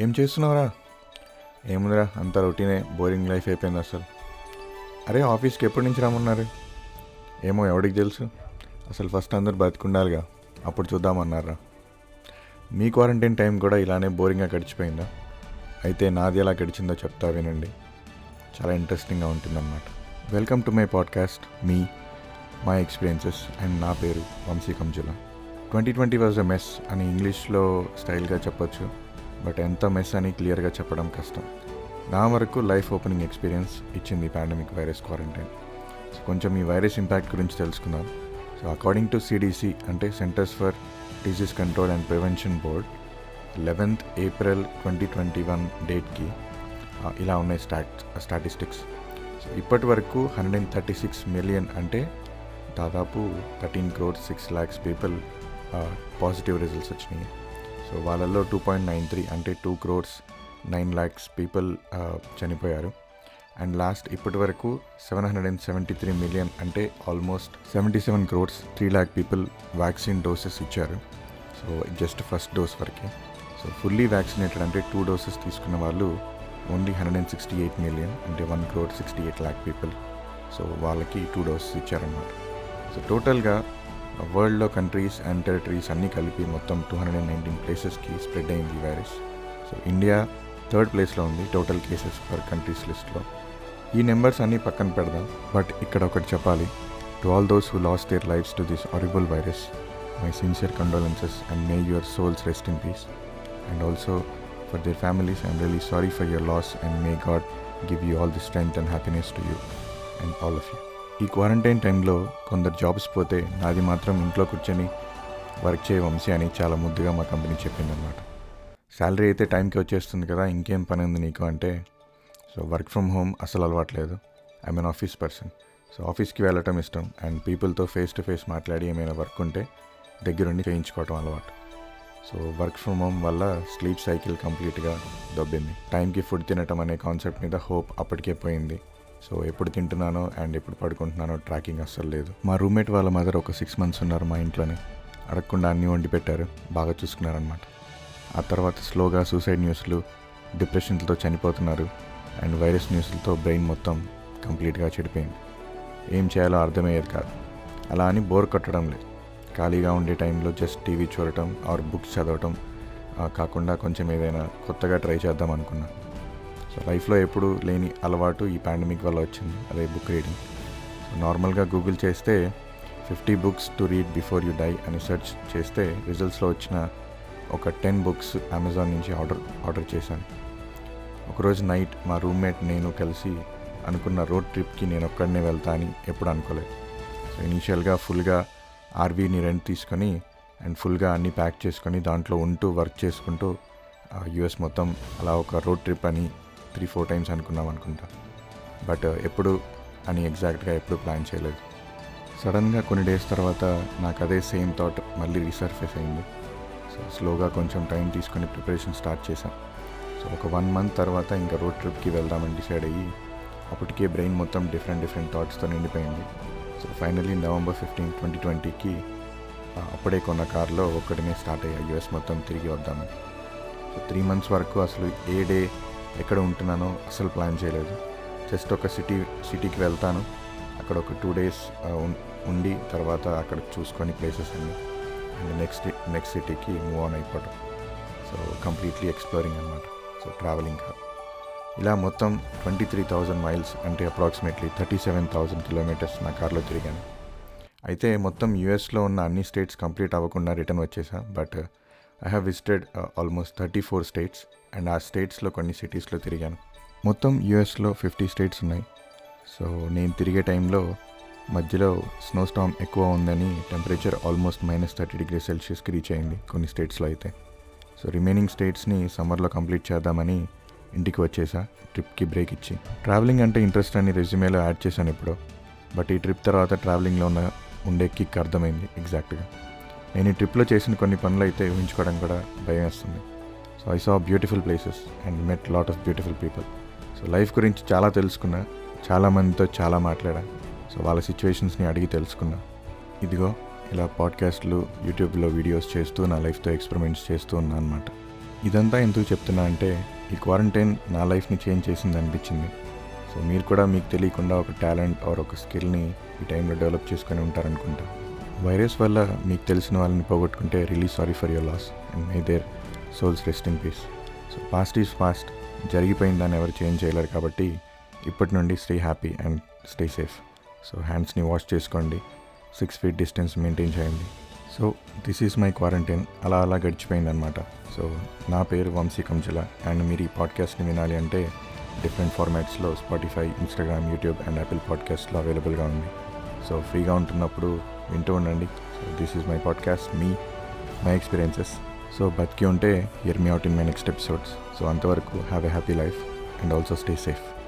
ఏం చేస్తున్నావురా? ఏముందిరా అంత రొటీనే బోరింగ్ లైఫ్ అయిపోయింది అసలు. అరే ఆఫీస్కి ఎప్పటి నుంచి రమ్మన్నారు? ఏమో ఎవడికి తెలుసు. అసలు ఫస్ట్ అందరు బతికుండాలిగా. అప్పుడు చూద్దామన్నారా మీ క్వారంటైన్ టైం కూడా ఇలానే బోరింగ్గా గడిచిపోయిందా? అయితే నాది ఎలా గడిచిందో చెప్తా వినండి. చాలా ఇంట్రెస్టింగ్గా ఉంటుందన్నమాట. Welcome to my podcast me my experiences and నా పేరు Vamshi Kanjula twenty twenty was a mess అని ఇంగ్లీష్లో స్టైల్గా చెప్పొచ్చు. బట్ ఎంత మెస్ అని క్లియర్గా చెప్పడం కష్టం. నా వరకు లైఫ్ ఓపెనింగ్ ఎక్స్పీరియన్స్ ఇచ్చింది పాండమిక్ వైరస్ క్వారంటైన్ సో కొంచెం ఈ వైరస్ ఇంపాక్ట్ గురించి తెలుసుకుందాం. సో అకార్డింగ్ టు సిడిసి అంటే centers for disease control and prevention board eleventh April twenty twenty one డేట్కి ఇలా ఉన్నాయి స్టాట్ స్టాటిస్టిక్స్ సో ఇప్పటి వరకు hundred and thirty six million అంటే దాదాపు thirteen crore six lakhs people positive results వచ్చినాయి. So వాళ్ళల్లో టూ పాయింట్ నైన్ త్రీ అంటే two crores nine lakhs people చనిపోయారు. అండ్ లాస్ట్ ఇప్పటి వరకు seven hundred and seventy three million అంటే almost seventy seven crores three lakh people vaccine doses ఇచ్చారు. So just first dose వరకే. So fully vaccinated అంటే two doses తీసుకున్న వాళ్ళు only hundred and sixty eight million అంటే one crore sixty eight lakh people so వాళ్ళకి two doses ఇచ్చారన్నమాట. So టోటల్గా వరల్డ్లో కంట్రీస్ అండ్ టెరిటరీస్ అన్నీ కలిపి మొత్తం టూ హండ్రెడ్ అండ్ నైన్టీన్ ప్లేసెస్కి స్ప్రెడ్ అయింది వైరస్ సో ఇండియా థర్డ్ ప్లేస్లో ఉంది టోటల్ కేసెస్ పర్ కంట్రీస్ లిస్ట్లో ఈ నెంబర్స్ అన్నీ పక్కన పెడదాం. బట్ ఇక్కడ ఒకటి చెప్పాలి. To all those who lost their lives to this horrible virus my sincere condolences and may your souls rest in peace and also for their families I'm really sorry for your loss and may God give you all the strength and happiness to you and all of you ఈ quarantine టైంలో కొందరు jobs పోతే నాది మాత్రం ఇంట్లో కూర్చొని work చేయ వంశీ అని చాలా ముద్దుగా మా కంపెనీ చెప్పిందనమాట శాలరీ అయితే టైంకి వచ్చేస్తుంది కదా ఇంకేం పని ఉంది నీకు అంటే? సో వర్క్ ఫ్రమ్ హోమ్ అసలు అలవాట్లేదు. I mean office person. So ఆఫీస్కి వెళ్ళటం ఇష్టం. అండ్ పీపుల్తో ఫేస్ టు ఫేస్ మాట్లాడి ఏమైనా వర్క్ ఉంటే దగ్గరుండి చేయించుకోవటం అలవాటు. సో వర్క్ ఫ్రమ్ హోమ్ వల్ల స్లీప్ సైకిల్ కంప్లీట్గా దొబ్బింది. టైంకి ఫుడ్ తినటం అనే కాన్సెప్ట్ మీద హోప్ అప్పటికే పోయింది. సో ఎప్పుడు తింటున్నానో అండ్ ఎప్పుడు పడుకుంటున్నానో ట్రాకింగ్ అస్సలు లేదు. మా రూమ్మేట్ వాళ్ళ మదర్ ఒక సిక్స్ మంత్స్ ఉన్నారు మా ఇంట్లోనే. అడగకుండా అన్నీ వండి పెట్టారు. బాగా చూసుకున్నారనమాట ఆ తర్వాత స్లోగా సూసైడ్ న్యూస్లు డిప్రెషన్లతో చనిపోతున్నారు అండ్ వైరస్ న్యూస్లతో బ్రెయిన్ మొత్తం కంప్లీట్గా చెడిపోయింది. ఏం చేయాలో అర్థమయ్యేది కాదు. అలా అని బోర్ కొట్టడం లేదు. ఖాళీగా ఉండే టైంలో జస్ట్ టీవీ చూడటం ఆర్ బుక్స్ చదవటం కాకుండా కొంచెం ఏదైనా కొత్తగా ట్రై చేద్దాం అనుకున్నాను సో లైఫ్లో ఎప్పుడు లేని అలవాటు ఈ పాండమిక్ వల్ల వచ్చింది అదే బుక్ రీడింగ్ సో నార్మల్గా గూగుల్ చేస్తే fifty books to read before you die అని సెర్చ్ చేస్తే రిజల్ట్స్లో వచ్చిన ఒక టెన్ బుక్స్ అమెజాన్ నుంచి ఆర్డర్ ఆర్డర్ చేశాను. ఒకరోజు నైట్ మా రూమ్మేట్ నేను కలిసి అనుకున్న రోడ్ ట్రిప్కి నేను ఒక్కడనే వెళ్తా అని ఎప్పుడు అనుకోలేదు. సో ఇనీషియల్గా ఫుల్గా ఆర్వీని రెంట్ తీసుకొని అండ్ ఫుల్గా అన్నీ ప్యాక్ చేసుకొని దాంట్లో ఉంటూ వర్క్ చేసుకుంటూ యుఎస్ మొత్తం అలా ఒక రోడ్ ట్రిప్ అని త్రీ ఫోర్ టైమ్స్ అనుకున్నాం అనుకుంటా. బట్ uh, ఎప్పుడు అని ఎగ్జాక్ట్గా ఎప్పుడు ప్లాన్ చేయలేదు. సడన్గా కొన్ని డేస్ తర్వాత నాకు అదే సేమ్ థాట్ మళ్ళీ రీసర్ఫేస్ అయింది. సో స్లోగా కొంచెం టైం తీసుకొని ప్రిపరేషన్ స్టార్ట్ చేశాం. సో ఒక వన్ మంత్ తర్వాత ఇంకా రోడ్ ట్రిప్కి వెళ్దామని డిసైడ్ అయ్యి అప్పటికే బ్రెయిన్ మొత్తం డిఫరెంట్ డిఫరెంట్ థాట్స్తో నిండిపోయింది. So finally November fifteen twenty ట్వంటీకి అప్పుడే కొన్న కార్లో ఒక్కడినే స్టార్ట్ అయ్యా. యూఎస్ మొత్తం తిరిగి వద్దామని. సో త్రీ మంత్స్ వరకు అసలు ఏ డే ఎక్కడ ఉంటున్నానో అసలు ప్లాన్ చేయలేదు. జస్ట్ ఒక సిటీ సిటీకి వెళ్తాను. అక్కడ ఒక టూ డేస్ ఉండి తర్వాత అక్కడ చూసుకొని ప్లేసెస్ అన్ని. అండ్ నెక్స్ట్ నెక్స్ట్ సిటీకి మూవ్ ఆన్ అయిపోవటం. సో కంప్లీట్లీ ఎక్స్ప్లోరింగ్ అనమాట సో ట్రావెలింగ్ కాదు ఇలా మొత్తం ట్వంటీ త్రీ థౌజండ్ మైల్స్ అంటే approximately thirty seven thousand kilometres నా కార్లో తిరిగాను. అయితే మొత్తం యూఎస్లో ఉన్న అన్ని స్టేట్స్ కంప్లీట్ అవ్వకుండా రిటర్న్ వచ్చేసా. But I have visited almost thirty four states and ఆ స్టేట్స్లో కొన్ని సిటీస్లో తిరిగాను. మొత్తం యూఎస్లో ఫిఫ్టీ స్టేట్స్ ఉన్నాయి. సో నేను తిరిగే టైంలో మధ్యలో స్నో స్టామ్ ఎక్కువ ఉందని temperature almost minus thirty degree సెల్సియస్కి reach అయింది కొన్ని స్టేట్స్లో అయితే. సో రిమైనింగ్ స్టేట్స్ని సమ్మర్లో కంప్లీట్ చేద్దామని ఇంటికి వచ్చేసా ట్రిప్కి బ్రేక్ ఇచ్చి. ట్రావెలింగ్ అంటే ఇంట్రెస్ట్ అని రెజ్యూమేలో యాడ్ చేశాను ఇప్పుడు బట్ ఈ ట్రిప్ తర్వాత ట్రావెలింగ్లో ఉన్న ఉండే కిక్ అర్థమైంది ఎగ్జాక్ట్గా నేను ఈ ట్రిప్లో చేసిన కొన్ని పనులు అయితే ఊహించుకోవడం కూడా భయం వేస్తుంది so I saw beautiful places and met lot of beautiful people so life గురించి చాలా తెలుసుకున్నా చాలామందితో చాలా మాట్లాడా. సో వాళ్ళ సిచ్యువేషన్స్ని అడిగి తెలుసుకున్నా. ఇదిగో ఇలా పాడ్కాస్ట్లు యూట్యూబ్లో వీడియోస్ చేస్తూ నా లైఫ్తో ఎక్స్పెరిమెంట్స్ చేస్తూ ఉన్నా అనమాట ఇదంతా ఎందుకు చెప్తున్నా అంటే ఈ క్వారంటైన్ నా లైఫ్ని చేంజ్ చేసింది అనిపించింది. సో మీరు కూడా మీకు తెలియకుండా ఒక టాలెంట్ ఆర్ ఒక స్కిల్ని ఈ టైంలో డెవలప్ చేసుకొని ఉంటారనుకుంటా. వైరస్ వల్ల మీకు తెలిసిన వాళ్ళని పోగొట్టుకుంటే really sorry for your loss and may their souls rest in peace so past is fast దాన్ని ఎవరు చేంజ్ చేయలేరు కాబట్టి ఇప్పటి నుండి stay happy and stay safe so హ్యాండ్స్ని wash చేసుకోండి. సిక్స్ ఫీట్ డిస్టెన్స్ మెయింటైన్ చేయండి. So this is my quarantine అలా అలా గడిచిపోయిందనమాట సో నా పేరు వంశీ కంచుల అండ్ మీరు ఈ పాడ్కాస్ట్ని వినాలి అంటే different ఫార్మాట్స్లో Spotify Instagram YouTube and Apple పాడ్కాస్ట్లో అవైలబుల్గా ఉంది. సో ఫ్రీగా ఉంటున్నప్పుడు వింటూ ఉండండి. So this is my podcast me my experiences so బతికి ఉంటే hear me out in my next episodes so అంతవరకు have a happy life and also stay safe